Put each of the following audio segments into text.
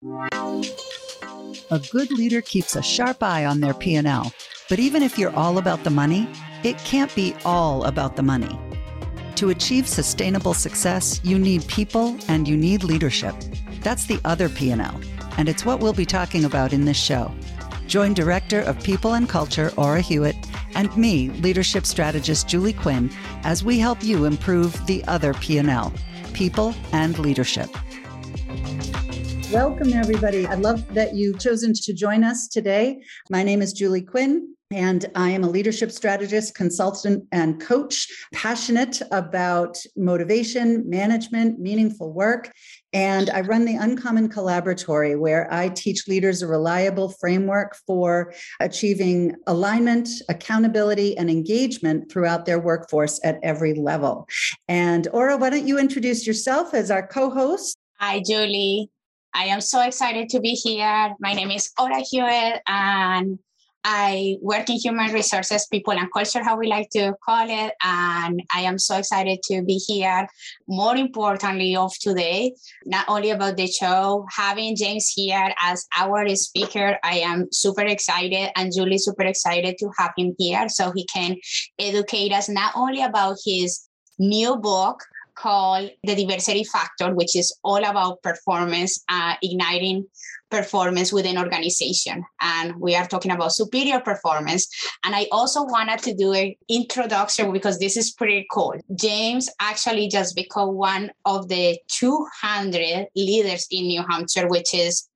A good leader keeps a sharp eye on their P&L. But even if you're all about the money, it can't be all about the money. To achieve sustainable success, you need people and you need leadership. That's the other P&L, and it's what we'll be talking about in this show. Join Director of People and Culture, Aura Hewitt, and me, leadership strategist Julie Quinn, as we help you improve the other P&L, people and leadership. Welcome, everybody. I love that you've chosen to join us today. My name is Julie Quinn. And I am a leadership strategist, consultant, and coach, passionate about motivation, management, meaningful work. And I run the Uncommon Collaboratory, where I teach leaders a reliable framework for achieving alignment, accountability, and engagement throughout their workforce at every level. And Aura, why don't you introduce yourself as our co host? Hi, Julie. I am so excited to be here. My name is Aura Hewitt, and I work in human resources, people and culture, how we like to call it. And I am so excited to be here. More importantly, of today, not only about the show, having James here as our speaker, I am super excited and Julie super excited to have him here so he can educate us not only about his new book, called The Diversity Factor, which is all about performance, uh, igniting performance within organization. And we are talking about superior performance. And I also wanted to do an introduction because this is pretty cool. James actually just became one of the 200 leaders in New Hampshire, which is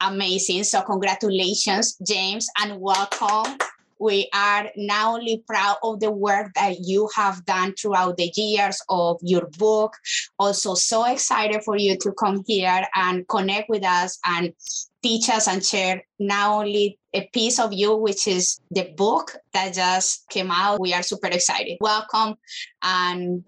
amazing. So congratulations, James, and welcome we are not only proud of the work that you have done throughout the years of your book, also so excited for you to come here and connect with us and teach us and share not only a piece of you, which is the book that just came out. We are super excited. Welcome and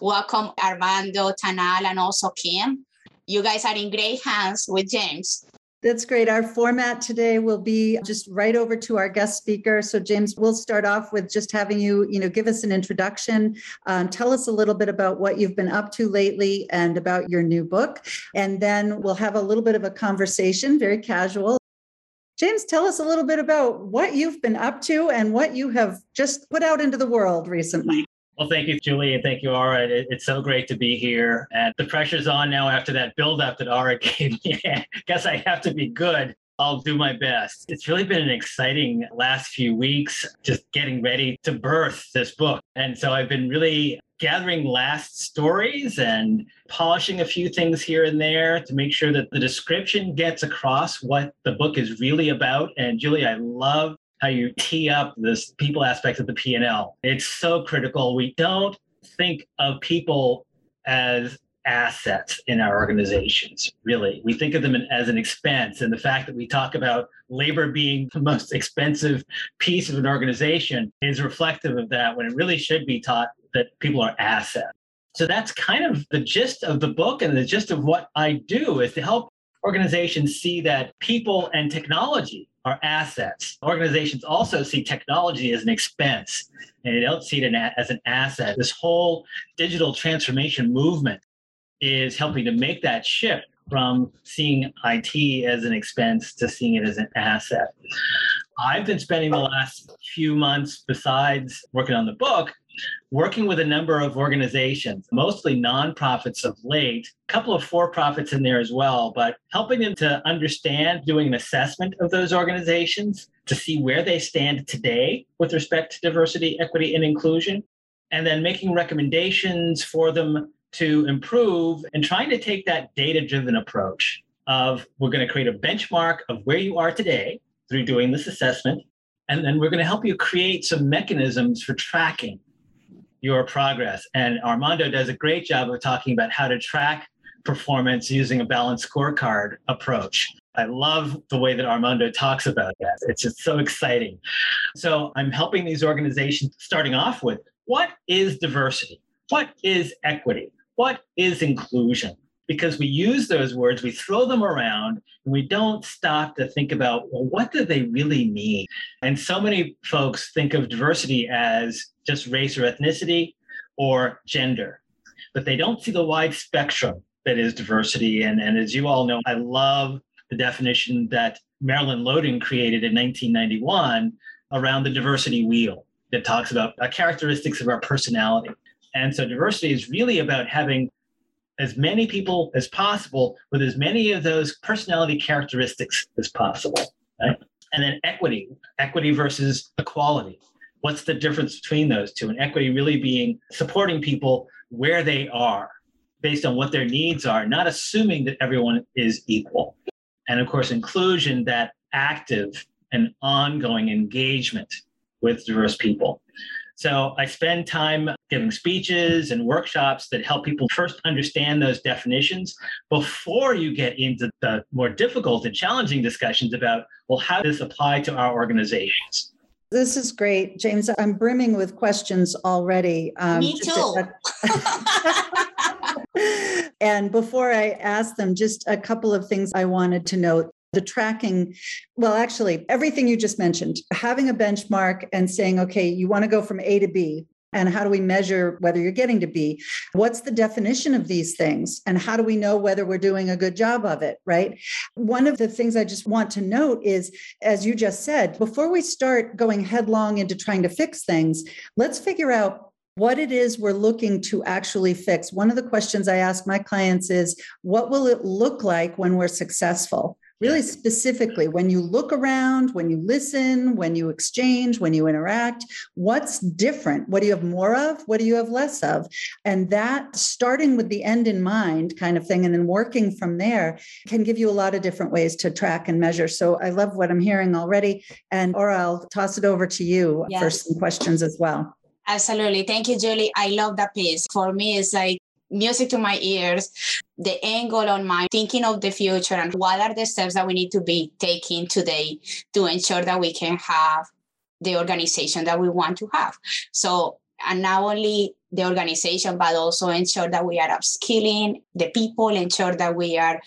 welcome Armando, Tanal, and also Kim. You guys are in great hands with James. That's great. Our format today will be just right over to our guest speaker. So, James, we'll start off with just having you, you know, give us an introduction, um, tell us a little bit about what you've been up to lately and about your new book, and then we'll have a little bit of a conversation, very casual. James, tell us a little bit about what you've been up to and what you have just put out into the world recently. Well, thank you, Julie, and thank you, Aura. It, it's so great to be here. And the pressure's on now after that build-up that Aura gave me. I guess I have to be good. I'll do my best. It's really been an exciting last few weeks, just getting ready to birth this book. And so I've been really gathering last stories and polishing a few things here and there to make sure that the description gets across what the book is really about. And Julie, I love how you tee up this people aspect of the P&L. It's so critical. We don't think of people as assets in our organizations, really. We think of them as an expense. And the fact that we talk about labor being the most expensive piece of an organization is reflective of that when it really should be taught that people are assets. So that's kind of the gist of the book and the gist of what I do is to help organizations see that people and technology are assets. Organizations also see technology as an expense and they don't see it as an asset. This whole digital transformation movement is helping to make that shift from seeing IT as an expense to seeing it as an asset. I've been spending the last few months, besides working on the book, working with a number of organizations, mostly nonprofits of late, a couple of for profits in there as well, but helping them to understand, doing an assessment of those organizations to see where they stand today with respect to diversity, equity, and inclusion, and then making recommendations for them to improve and trying to take that data driven approach of we're going to create a benchmark of where you are today through doing this assessment. And then we're going to help you create some mechanisms for tracking your progress. And Armando does a great job of talking about how to track performance using a balanced scorecard approach. I love the way that Armando talks about that. It's just so exciting. So I'm helping these organizations starting off with what is diversity? What is equity? What is inclusion? Because we use those words, we throw them around, and we don't stop to think about, well, what do they really mean? And so many folks think of diversity as just race or ethnicity or gender. But they don't see the wide spectrum that is diversity. And, and as you all know, I love the definition that Marilyn Loden created in 1991 around the diversity wheel that talks about uh, characteristics of our personality. And so diversity is really about having as many people as possible with as many of those personality characteristics as possible. Right? And then equity, equity versus equality. What's the difference between those two? And equity really being supporting people where they are based on what their needs are, not assuming that everyone is equal. And of course, inclusion, that active and ongoing engagement with diverse people. So I spend time giving speeches and workshops that help people first understand those definitions before you get into the more difficult and challenging discussions about, well, how does this apply to our organizations? This is great, James. I'm brimming with questions already. Um, Me too. and before I ask them, just a couple of things I wanted to note the tracking well actually everything you just mentioned having a benchmark and saying okay you want to go from a to b and how do we measure whether you're getting to b what's the definition of these things and how do we know whether we're doing a good job of it right one of the things i just want to note is as you just said before we start going headlong into trying to fix things let's figure out what it is we're looking to actually fix. One of the questions I ask my clients is what will it look like when we're successful? Really specifically when you look around, when you listen, when you exchange, when you interact, what's different? What do you have more of? What do you have less of? And that starting with the end in mind kind of thing and then working from there can give you a lot of different ways to track and measure. So I love what I'm hearing already. And Aura I'll toss it over to you yes. for some questions as well. Absolutely. Thank you, Julie. I love that piece. For me, it's like music to my ears, the angle on my thinking of the future and what are the steps that we need to be taking today to ensure that we can have the organization that we want to have. So, and not only the organization, but also ensure that we are upskilling the people, ensure that we are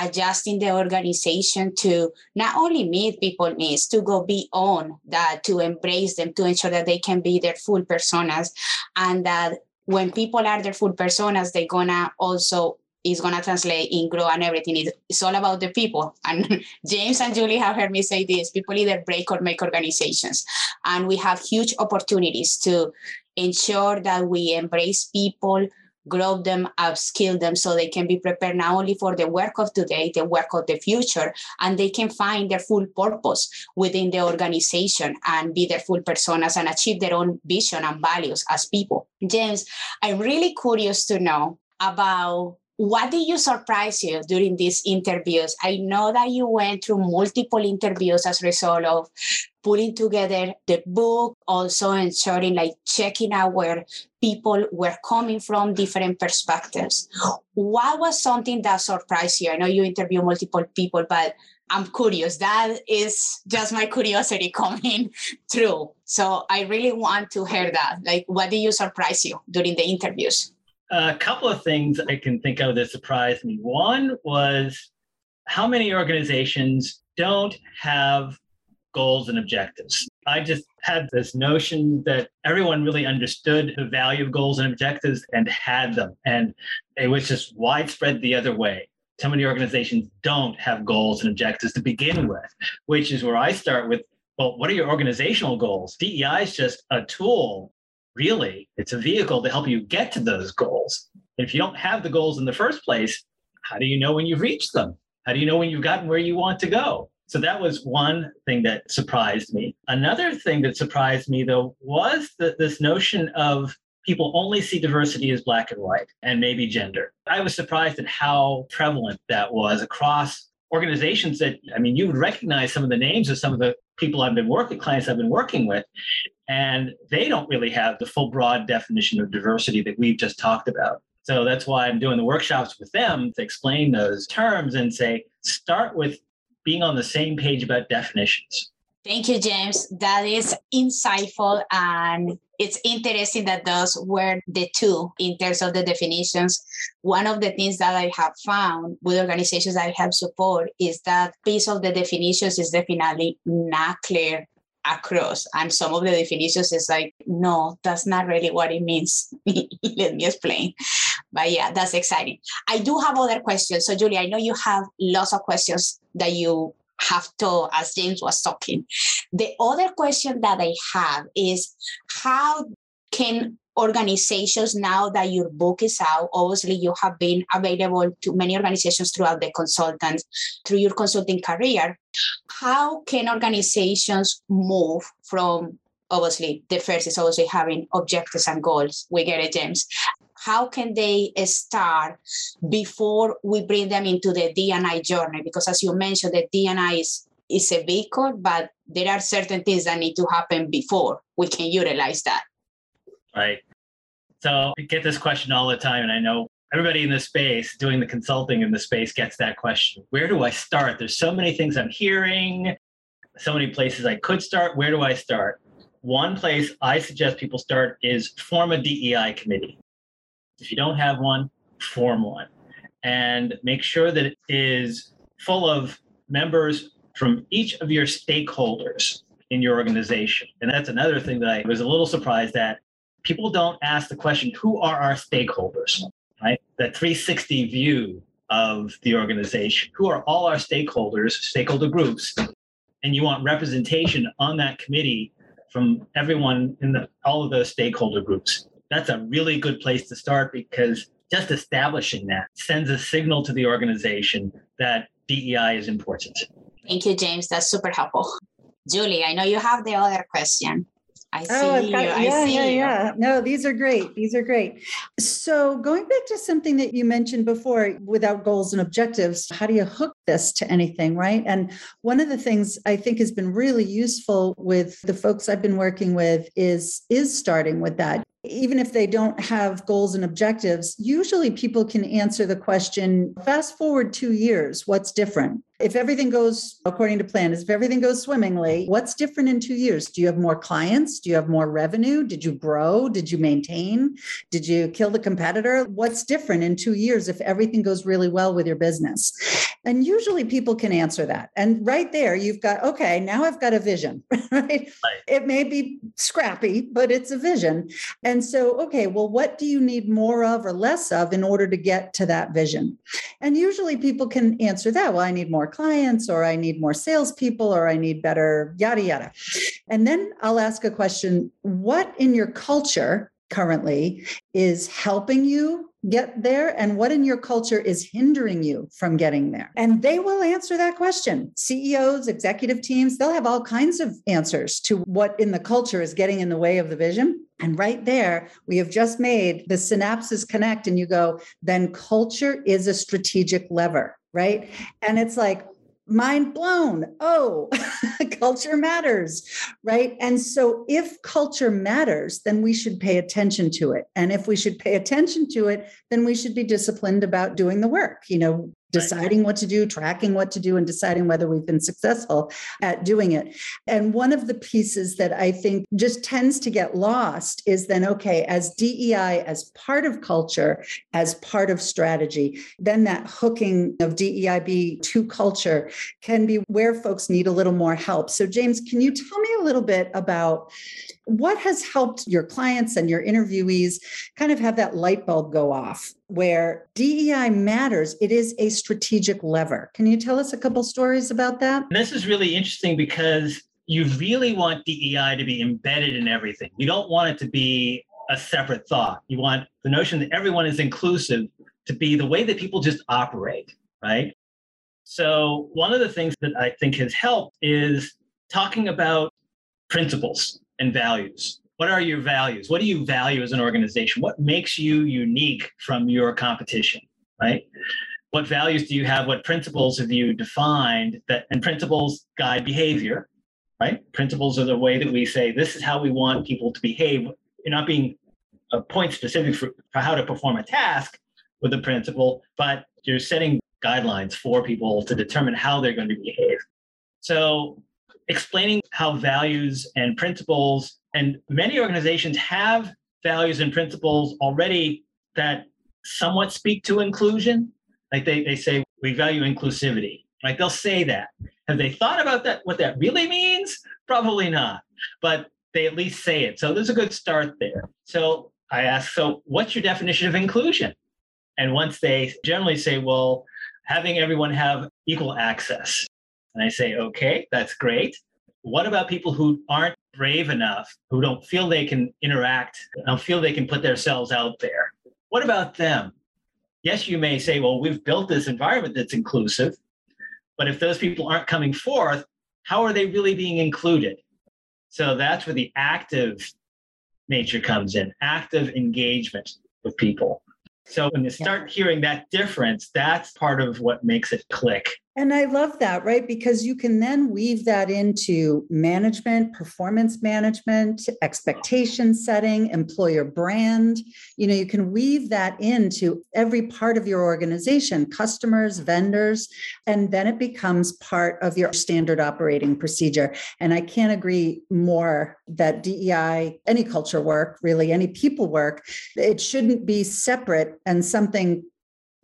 adjusting the organization to not only meet people needs, to go beyond that, to embrace them, to ensure that they can be their full personas and that when people are their full personas, they're gonna also is gonna translate in grow and everything. It's, it's all about the people. And James and Julie have heard me say this: people either break or make organizations, and we have huge opportunities to ensure that we embrace people grow them, upskill them so they can be prepared not only for the work of today, the work of the future, and they can find their full purpose within the organization and be their full personas and achieve their own vision and values as people. James, I'm really curious to know about what did you surprise you during these interviews? I know that you went through multiple interviews as a result of putting together the book, also ensuring like checking out where people were coming from, different perspectives. What was something that surprised you? I know you interview multiple people, but I'm curious. That is just my curiosity coming through. So I really want to hear that. Like, what did you surprise you during the interviews? A couple of things I can think of that surprised me. One was how many organizations don't have goals and objectives. I just had this notion that everyone really understood the value of goals and objectives and had them. And it was just widespread the other way. So many organizations don't have goals and objectives to begin with, which is where I start with well, what are your organizational goals? DEI is just a tool really it's a vehicle to help you get to those goals. If you don't have the goals in the first place how do you know when you've reached them? How do you know when you've gotten where you want to go? So that was one thing that surprised me. Another thing that surprised me though was that this notion of people only see diversity as black and white and maybe gender. I was surprised at how prevalent that was across organizations that i mean you would recognize some of the names of some of the people i've been working clients i've been working with and they don't really have the full broad definition of diversity that we've just talked about. So that's why I'm doing the workshops with them to explain those terms and say, start with being on the same page about definitions. Thank you, James. That is insightful. And it's interesting that those were the two in terms of the definitions. One of the things that I have found with organizations that I have support is that piece of the definitions is definitely not clear across. And some of the definitions is like, no, that's not really what it means. Let me explain. But yeah, that's exciting. I do have other questions. So, Julie, I know you have lots of questions that you have to, as James was talking. The other question that I have is how can organizations now that your book is out obviously you have been available to many organizations throughout the consultants through your consulting career how can organizations move from obviously the first is obviously having objectives and goals we get it james how can they start before we bring them into the D&I journey? Because as you mentioned, the D&I is, is a vehicle, but there are certain things that need to happen before we can utilize that. Right. So I get this question all the time, and I know everybody in the space doing the consulting in the space gets that question. Where do I start? There's so many things I'm hearing, so many places I could start. Where do I start? One place I suggest people start is form a DEI committee. If you don't have one, form one and make sure that it is full of members from each of your stakeholders in your organization. And that's another thing that I was a little surprised at. People don't ask the question, who are our stakeholders? Right? That 360 view of the organization. Who are all our stakeholders, stakeholder groups? And you want representation on that committee from everyone in the all of those stakeholder groups that's a really good place to start because just establishing that sends a signal to the organization that DEI is important. Thank you, James. That's super helpful. Julie, I know you have the other question. I oh, see oh, you. Got, yeah, I see yeah, you. yeah. No, these are great. These are great. So, going back to something that you mentioned before, without goals and objectives, how do you hook this to anything, right? And one of the things I think has been really useful with the folks I've been working with is is starting with that even if they don't have goals and objectives, usually people can answer the question fast forward two years, what's different? If everything goes according to plan, if everything goes swimmingly, what's different in two years? Do you have more clients? Do you have more revenue? Did you grow? Did you maintain? Did you kill the competitor? What's different in two years if everything goes really well with your business? And usually people can answer that. And right there, you've got, okay, now I've got a vision, right? right? It may be scrappy, but it's a vision. And so, okay, well, what do you need more of or less of in order to get to that vision? And usually people can answer that. Well, I need more clients, or I need more salespeople, or I need better, yada, yada. And then I'll ask a question What in your culture currently is helping you get there and what in your culture is hindering you from getting there? And they will answer that question. Ceos executive teams they'll have all kinds of answers to what in the culture is getting in the way of the vision. And right there we have just made the synapses connect and you go then culture is a strategic lever right? And it's like, mind blown. Oh, culture matters, right? And so if culture matters, then we should pay attention to it. And if we should pay attention to it, then we should be disciplined about doing the work. You know, deciding what to do, tracking what to do, and deciding whether we've been successful at doing it. And one of the pieces that I think just tends to get lost is then, okay, as DEI, as part of culture, as part of strategy, then that hooking of DEIB to culture can be where folks need a little more help. So, James, can you tell me a little bit about? What has helped your clients and your interviewees kind of have that light bulb go off where DEI matters? It is a strategic lever. Can you tell us a couple stories about that? This is really interesting because you really want DEI to be embedded in everything. You don't want it to be a separate thought. You want the notion that everyone is inclusive to be the way that people just operate, right? So, one of the things that I think has helped is talking about principles and values. What are your values? What do you value as an organization? What makes you unique from your competition, right? What values do you have? What principles have you defined that and principles guide behavior, right? Principles are the way that we say this is how we want people to behave. You're not being a point specific for, for how to perform a task with a principle, but you're setting guidelines for people to determine how they're going to behave. So explaining how values and principles, and many organizations have values and principles already that somewhat speak to inclusion. Like they, they say, we value inclusivity. Like they'll say that. Have they thought about that, what that really means? Probably not, but they at least say it. So there's a good start there. So I ask, so what's your definition of inclusion? And once they generally say, well, having everyone have equal access. And I say, okay, that's great. What about people who aren't brave enough, who don't feel they can interact, don't feel they can put themselves out there? What about them? Yes, you may say, well, we've built this environment that's inclusive, but if those people aren't coming forth, how are they really being included? So that's where the active nature comes in, active engagement with people. So when you start hearing that difference, that's part of what makes it click. And I love that, right? Because you can then weave that into management, performance management, expectation setting, employer brand. You know, you can weave that into every part of your organization, customers, vendors, and then it becomes part of your standard operating procedure. And I can't agree more that DEI, any culture work, really, any people work, it shouldn't be separate and something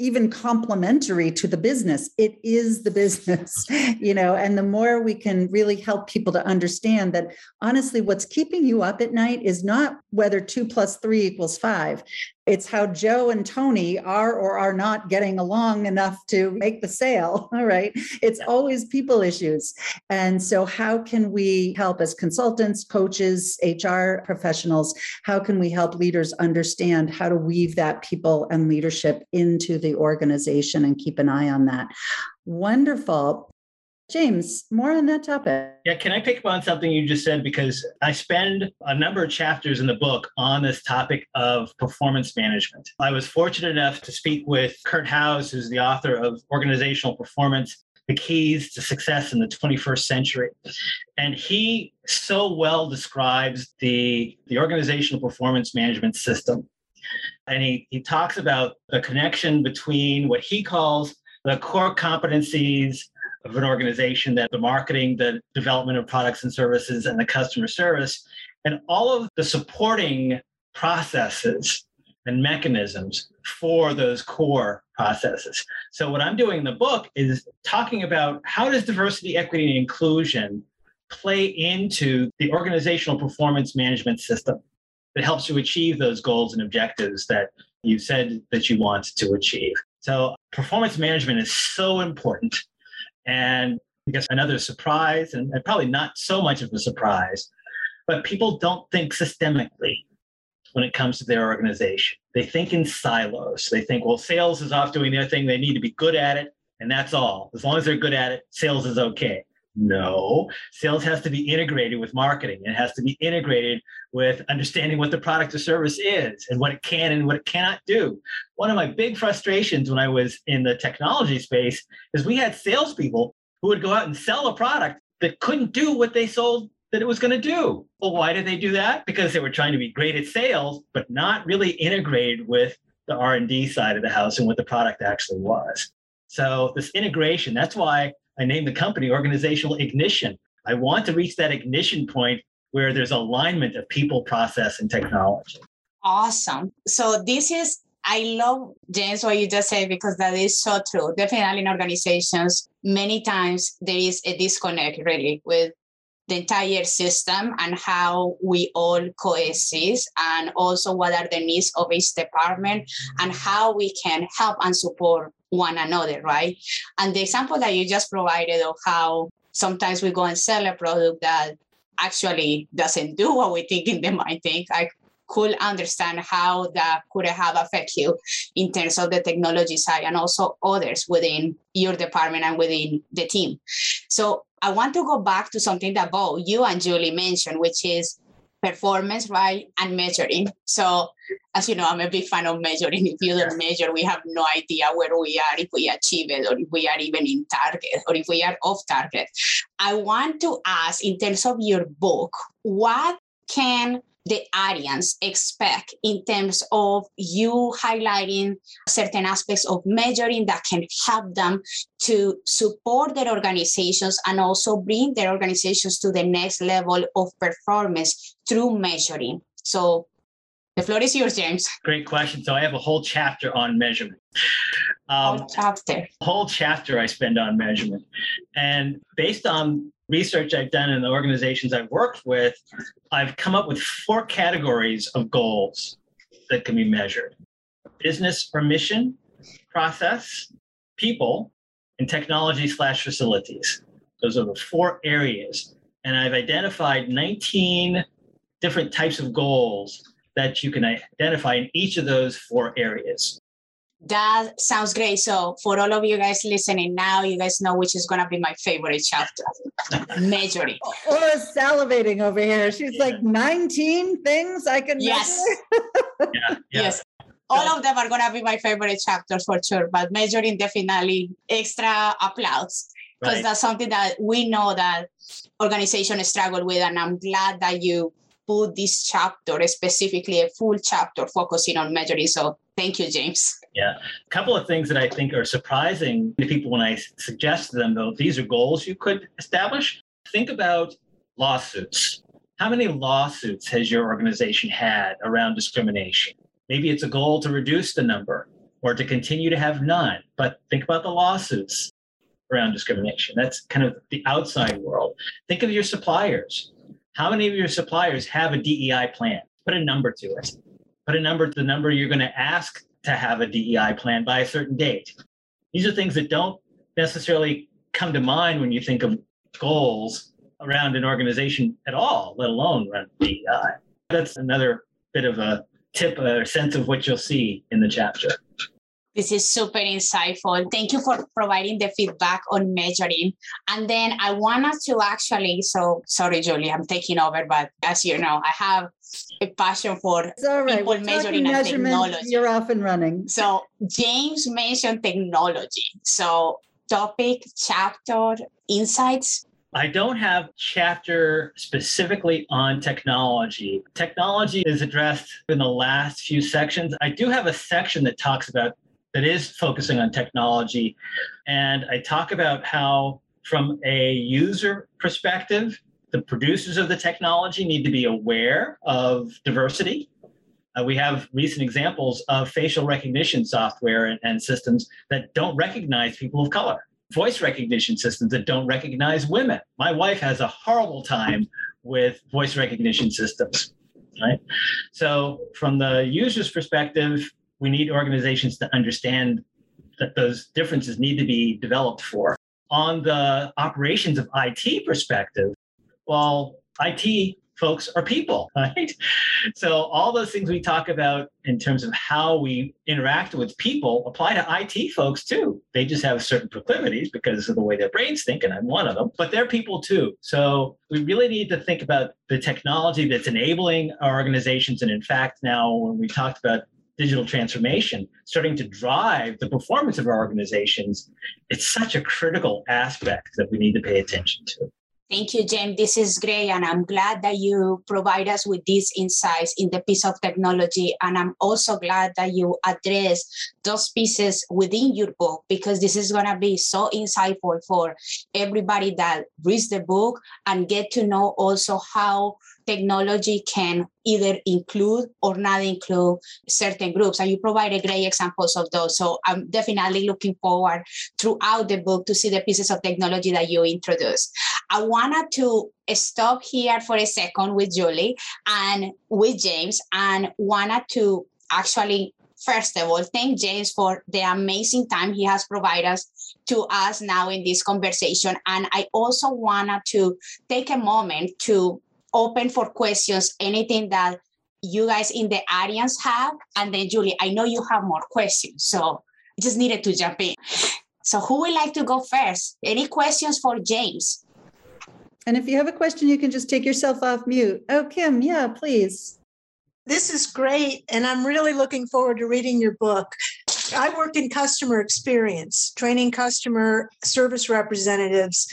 even complementary to the business. It is the business you know and the more we can really help people to understand that honestly what's keeping you up at night is not whether two plus three equals five it's how Joe and Tony are or are not getting along enough to make the sale. All right. It's always people issues. And so, how can we help as consultants, coaches, HR professionals? How can we help leaders understand how to weave that people and leadership into the organization and keep an eye on that? Wonderful. James, more on that topic. Yeah, can I pick up on something you just said? Because I spend a number of chapters in the book on this topic of performance management. I was fortunate enough to speak with Kurt Howes, who's the author of Organizational Performance the keys to success in the 21st century. And he so well describes the, the organizational performance management system. And he, he talks about the connection between what he calls the core competencies of an organization that the marketing, the development of products and services, and the customer service, and all of the supporting processes and mechanisms for those core processes. So what I'm doing in the book is talking about how does diversity, equity, and inclusion play into the organizational performance management system that helps you achieve those goals and objectives that you said that you want to achieve. So performance management is so important and I guess another surprise, and probably not so much of a surprise, but people don't think systemically when it comes to their organization. They think in silos. They think, well, sales is off doing their thing. They need to be good at it, and that's all. As long as they're good at it, sales is okay. No, sales has to be integrated with marketing. It has to be integrated with understanding what the product or service is and what it can and what it cannot do. One of my big frustrations when I was in the technology space is we had salespeople who would go out and sell a product that couldn't do what they sold that it was going to do. Well, why did they do that? Because they were trying to be great at sales, but not really integrated with the R&D side of the house and what the product actually was. So this integration, that's why I named the company Organizational Ignition. I want to reach that ignition point where there's alignment of people, process, and technology. Awesome. So this is I love James what you just said because that is so true. Definitely in organizations, many times there is a disconnect really with the entire system and how we all coexist and also what are the needs of each department and how we can help and support one another, right? And the example that you just provided of how sometimes we go and sell a product that actually doesn't do what we think in the mind think, I could understand how that could have affect you in terms of the technology side and also others within your department and within the team. So I want to go back to something that both you and Julie mentioned, which is performance, right, and measuring. So, as you know, I'm a big fan of measuring. If you don't measure, we have no idea where we are, if we achieve it, or if we are even in target, or if we are off target. I want to ask, in terms of your book, what can the audience expect in terms of you highlighting certain aspects of measuring that can help them to support their organizations and also bring their organizations to the next level of performance through measuring. So The floor is yours, James. Great question. So I have a whole chapter on measurement. Um, whole chapter. Whole chapter I spend on measurement, and based on research I've done and the organizations I've worked with, I've come up with four categories of goals that can be measured: business or mission, process, people, and technology slash facilities. Those are the four areas. And I've identified 19 different types of goals that you can identify in each of those four areas. That sounds great. So, for all of you guys listening now, you guys know which is going to be my favorite chapter measuring. Or oh, oh, salivating over here. She's yeah. like 19 things I can yes. yeah, yeah. Yes. All of them are going to be my favorite chapters for sure, but measuring definitely extra applause because right. that's something that we know that organizations struggle with. And I'm glad that you put this chapter, specifically a full chapter focusing on measuring. So thank you, James. Yeah. A couple of things that I think are surprising to people when I suggest to them, though, these are goals you could establish. Think about lawsuits. How many lawsuits has your organization had around discrimination? Maybe it's a goal to reduce the number or to continue to have none. But think about the lawsuits around discrimination. That's kind of the outside world. Think of your suppliers. How many of your suppliers have a DEI plan? Put a number to it. Put a number to the number you're going to ask to have a DEI plan by a certain date. These are things that don't necessarily come to mind when you think of goals around an organization at all, let alone around DEI. That's another bit of a tip or sense of what you'll see in the chapter. This is super insightful. Thank you for providing the feedback on measuring. And then I wanted to actually, so sorry, Julie, I'm taking over, but as you know, I have a passion for it's all right. people We're measuring and technology. You're off and running. So James mentioned technology. So topic, chapter, insights. I don't have chapter specifically on technology. Technology is addressed in the last few sections. I do have a section that talks about that is focusing on technology. And I talk about how, from a user perspective, the producers of the technology need to be aware of diversity. Uh, we have recent examples of facial recognition software and, and systems that don't recognize people of color, voice recognition systems that don't recognize women. My wife has a horrible time with voice recognition systems. Right. So, from the user's perspective, we need organizations to understand that those differences need to be developed for. On the operations of IT perspective, well, IT folks are people, right? So all those things we talk about in terms of how we interact with people apply to IT folks too. They just have certain proclivities because of the way their brains think, and I'm one of them, but they're people too. So we really need to think about the technology that's enabling our organizations. And in fact, now when we talked about digital transformation starting to drive the performance of our organizations, it's such a critical aspect that we need to pay attention to. Thank you, Jen. This is great. And I'm glad that you provide us with these insights in the piece of technology. And I'm also glad that you address those pieces within your book because this is going to be so insightful for everybody that reads the book and get to know also how technology can either include or not include certain groups. And you provided great examples of those. So I'm definitely looking forward throughout the book to see the pieces of technology that you introduced. I wanted to stop here for a second with Julie and with James and wanted to actually first of all thank james for the amazing time he has provided us to us now in this conversation and i also wanted to take a moment to open for questions, anything that you guys in the audience have. And then, Julie, I know you have more questions. So I just needed to jump in. So, who would like to go first? Any questions for James? And if you have a question, you can just take yourself off mute. Oh, Kim, yeah, please. This is great. And I'm really looking forward to reading your book. I worked in customer experience, training customer service representatives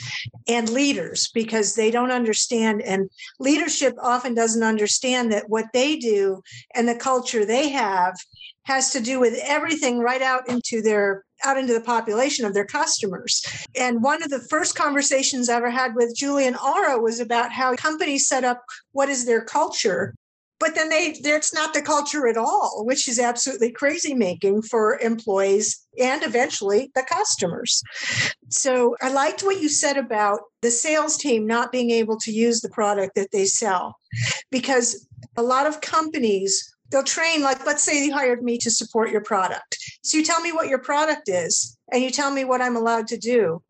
and leaders because they don't understand, and leadership often doesn't understand that what they do and the culture they have has to do with everything right out into their out into the population of their customers. And one of the first conversations I ever had with Julie and Aura was about how companies set up what is their culture but then they that's not the culture at all which is absolutely crazy making for employees and eventually the customers. So i liked what you said about the sales team not being able to use the product that they sell because a lot of companies they'll train like let's say you hired me to support your product. So you tell me what your product is and you tell me what i'm allowed to do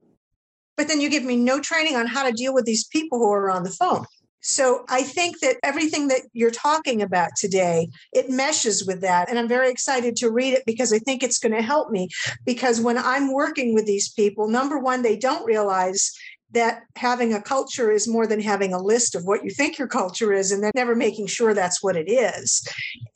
but then you give me no training on how to deal with these people who are on the phone so I think that everything that you're talking about today, it meshes with that. And I'm very excited to read it because I think it's going to help me. Because when I'm working with these people, number one, they don't realize that having a culture is more than having a list of what you think your culture is and then never making sure that's what it is.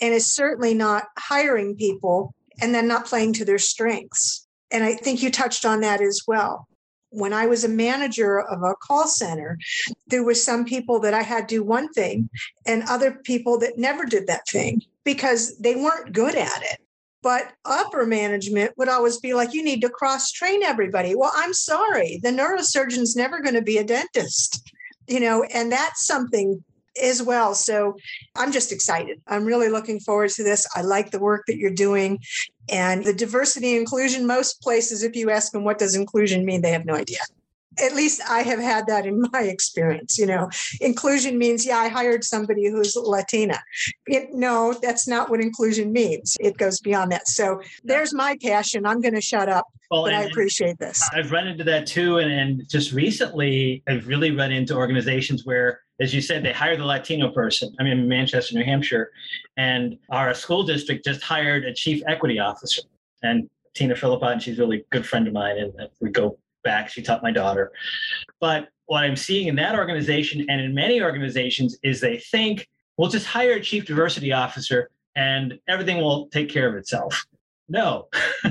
And it's certainly not hiring people and then not playing to their strengths. And I think you touched on that as well when I was a manager of a call center, there were some people that I had do one thing and other people that never did that thing because they weren't good at it. But upper management would always be like, you need to cross train everybody. Well, I'm sorry, the neurosurgeon's never going to be a dentist, you know, and that's something as well. So I'm just excited. I'm really looking forward to this. I like the work that you're doing. And the diversity inclusion, most places, if you ask them what does inclusion mean, they have no idea. At least I have had that in my experience. You know, inclusion means, yeah, I hired somebody who's Latina. It, no, that's not what inclusion means. It goes beyond that. So there's my passion. I'm going to shut up, well, but I appreciate this. I've run into that too. And, and just recently, I've really run into organizations where as you said, they hire the Latino person. I'm in Manchester, New Hampshire, and our school district just hired a chief equity officer. And Tina Philibotte, and she's a really good friend of mine, and uh, we go back. She taught my daughter. But what I'm seeing in that organization and in many organizations is they think we'll just hire a chief diversity officer and everything will take care of itself. No,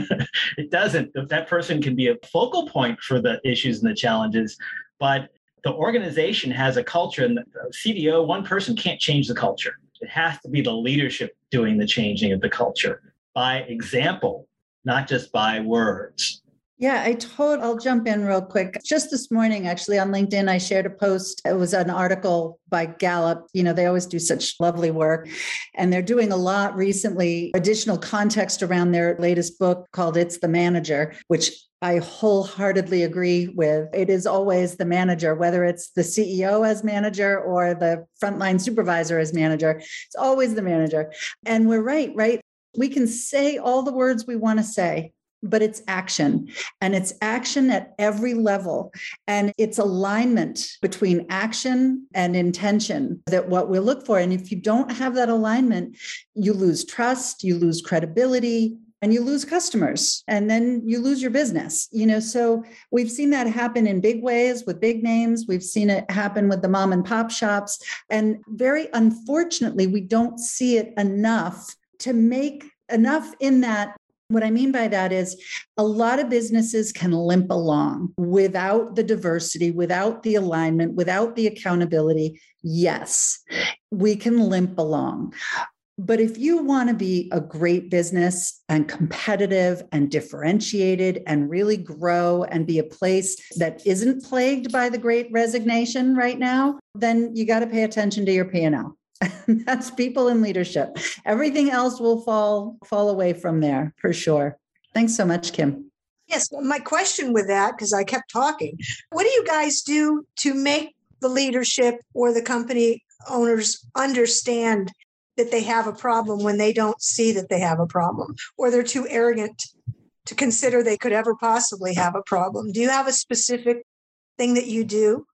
it doesn't. That person can be a focal point for the issues and the challenges, but the organization has a culture and the CDO, one person can't change the culture. It has to be the leadership doing the changing of the culture by example, not just by words. Yeah, I told I'll jump in real quick. Just this morning, actually, on LinkedIn, I shared a post. It was an article by Gallup. You know, they always do such lovely work. And they're doing a lot recently, additional context around their latest book called It's the Manager, which I wholeheartedly agree with. It is always the manager, whether it's the CEO as manager or the frontline supervisor as manager, it's always the manager. And we're right, right? We can say all the words we want to say, but it's action and it's action at every level and it's alignment between action and intention that what we look for and if you don't have that alignment you lose trust you lose credibility and you lose customers and then you lose your business you know? So we've seen that happen in big ways with big names. We've seen it happen with the mom and pop shops and very unfortunately we don't see it enough to make enough in that what I mean by that is a lot of businesses can limp along without the diversity, without the alignment, without the accountability. Yes, we can limp along. But if you want to be a great business and competitive and differentiated and really grow and be a place that isn't plagued by the great resignation right now, then you got to pay attention to your P&L. that's people in leadership. Everything else will fall fall away from there for sure. Thanks so much, Kim. Yes, my question with that, because I kept talking, what do you guys do to make the leadership or the company owners understand that they have a problem when they don't see that they have a problem or they're too arrogant to consider they could ever possibly have a problem? Do you have a specific thing that you do?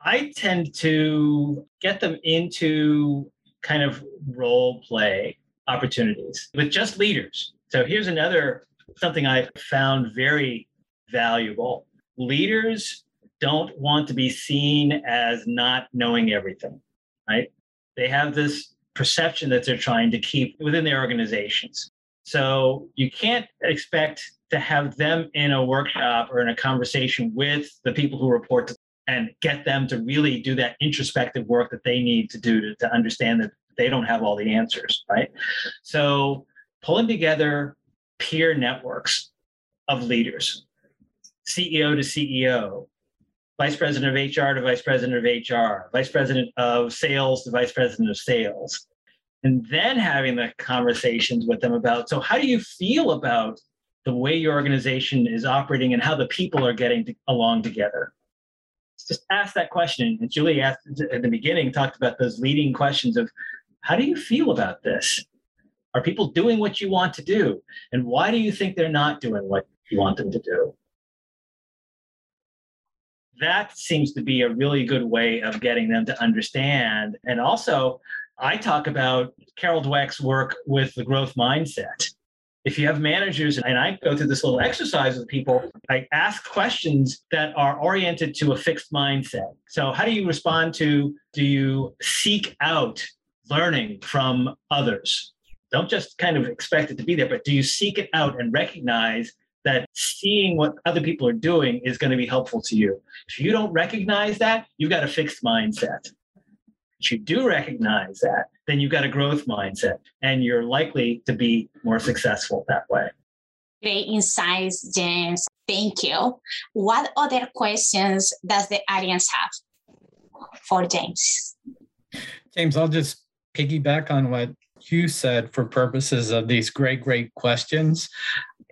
I tend to get them into kind of role play opportunities with just leaders. So here's another something I found very valuable. Leaders don't want to be seen as not knowing everything, right? They have this perception that they're trying to keep within their organizations. So you can't expect to have them in a workshop or in a conversation with the people who report to and get them to really do that introspective work that they need to do to, to understand that they don't have all the answers, right? So pulling together peer networks of leaders, CEO to CEO, vice president of HR to vice president of HR, vice president of sales to vice president of sales, and then having the conversations with them about so how do you feel about the way your organization is operating and how the people are getting to, along together just ask that question. And julie asked at the beginning talked about those leading questions of how do you feel about this? Are people doing what you want to do? And why do you think they're not doing what you want them to do? That seems to be a really good way of getting them to understand. And also I talk about Carol Dweck's work with the growth mindset. If you have managers, and I go through this little exercise with people, I ask questions that are oriented to a fixed mindset. So, how do you respond to, do you seek out learning from others? Don't just kind of expect it to be there, but do you seek it out and recognize that seeing what other people are doing is going to be helpful to you? If you don't recognize that, you've got a fixed mindset But you do recognize that, then you've got a growth mindset and you're likely to be more successful that way. Great insights, James. Thank you. What other questions does the audience have for James? James, I'll just piggyback on what you said for purposes of these great, great questions.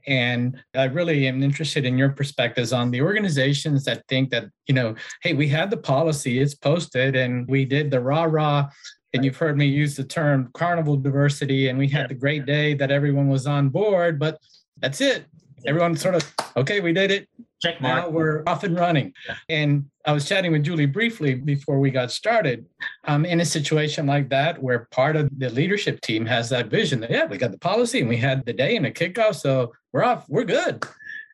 And I really am interested in your perspectives on the organizations that think that, you know, hey, we had the policy, it's posted, and we did the rah rah. And you've heard me use the term carnival diversity, and we had the great day that everyone was on board, but that's it. Everyone sort of, okay, we did it. Check mark. Now we're off and running. Yeah. And I was chatting with Julie briefly before we got started. Um, in a situation like that, where part of the leadership team has that vision that, yeah, we got the policy and we had the day and a kickoff. So we're off, we're good.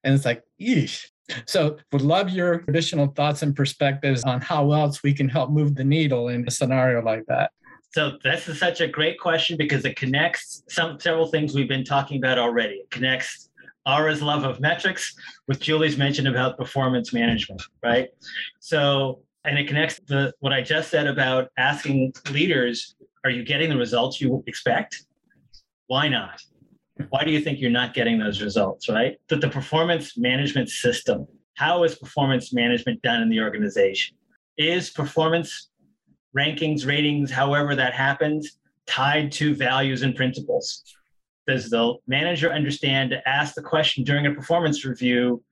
And it's like, yeesh. So would love your additional thoughts and perspectives on how else we can help move the needle in a scenario like that. So this is such a great question because it connects some several things we've been talking about already. It connects Aura's love of metrics with Julie's mention about performance management, right? So, and it connects the what I just said about asking leaders, are you getting the results you expect? Why not? Why do you think you're not getting those results, right? That the performance management system, how is performance management done in the organization? Is performance rankings, ratings, however that happens, tied to values and principles? does the manager understand to ask the question during a performance review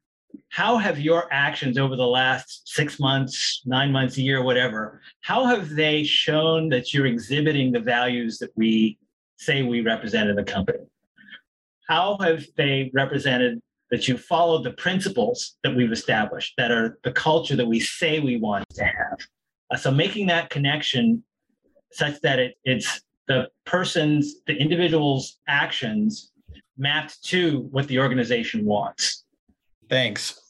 how have your actions over the last six months nine months a year whatever how have they shown that you're exhibiting the values that we say we represent in the company how have they represented that you followed the principles that we've established that are the culture that we say we want to have uh, so making that connection such that it, it's the person's, the individual's actions mapped to what the organization wants. Thanks.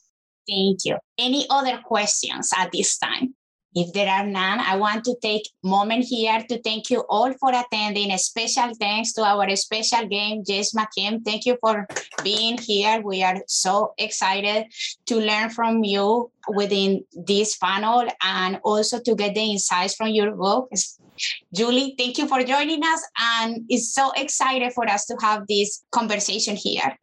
Thank you. Any other questions at this time? If there are none, I want to take a moment here to thank you all for attending. A special thanks to our special game, James McKim. Thank you for being here. We are so excited to learn from you within this panel and also to get the insights from your book. Julie, thank you for joining us. And it's so excited for us to have this conversation here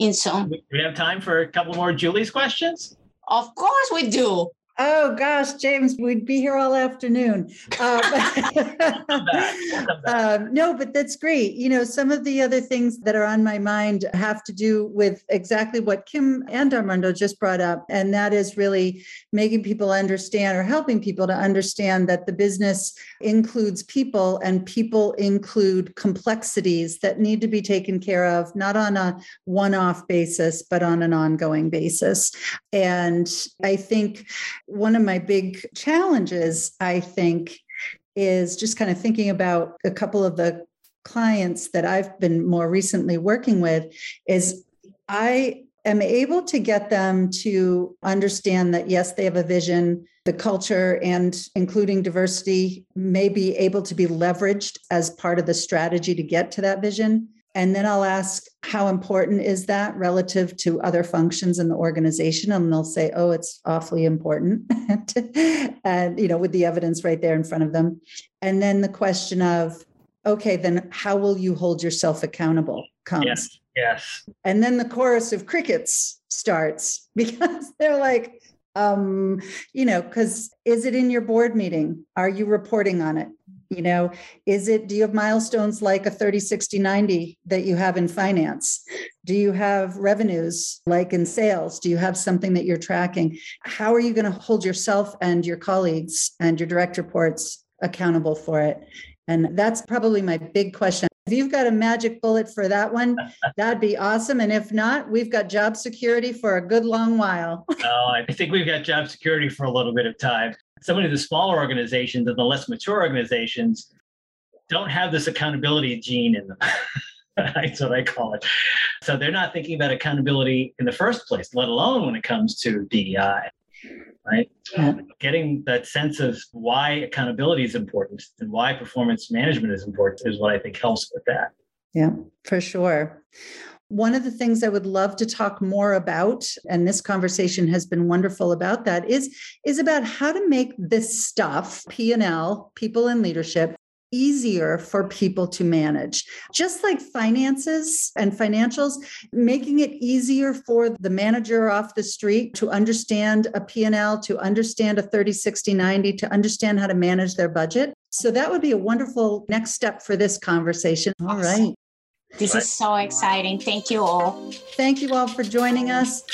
in Zoom. We have time for a couple more Julie's questions? Of course we do. Oh gosh, James, we'd be here all afternoon. Um, um, no, but that's great. You know, some of the other things that are on my mind have to do with exactly what Kim and Armando just brought up, and that is really making people understand or helping people to understand that the business includes people and people include complexities that need to be taken care of, not on a one-off basis, but on an ongoing basis. And I think one of my big challenges, I think, is just kind of thinking about a couple of the clients that I've been more recently working with is I am able to get them to understand that yes, they have a vision, the culture and including diversity may be able to be leveraged as part of the strategy to get to that vision. And then I'll ask, how important is that relative to other functions in the organization? And they'll say, oh, it's awfully important. and, you know, with the evidence right there in front of them. And then the question of, okay, then how will you hold yourself accountable comes. Yes. Yes. And then the chorus of crickets starts because they're like, um, you know, because is it in your board meeting? Are you reporting on it? You know, is it, do you have milestones like a 30, 60, 90 that you have in finance? Do you have revenues like in sales? Do you have something that you're tracking? How are you going to hold yourself and your colleagues and your direct reports accountable for it? And that's probably my big question. If you've got a magic bullet for that one, that'd be awesome. And if not, we've got job security for a good long while. oh, I think we've got job security for a little bit of time. Some of the smaller organizations and the less mature organizations don't have this accountability gene in them. That's what I call it. So they're not thinking about accountability in the first place, let alone when it comes to DEI right? Yeah. Getting that sense of why accountability is important and why performance management is important is what I think helps with that. Yeah, for sure. One of the things I would love to talk more about, and this conversation has been wonderful about that, is, is about how to make this stuff, P&L, people in leadership, easier for people to manage. Just like finances and financials, making it easier for the manager off the street to understand a P&L, to understand a 30, 60, 90, to understand how to manage their budget. So that would be a wonderful next step for this conversation. All right. This is so exciting. Thank you all. Thank you all for joining us.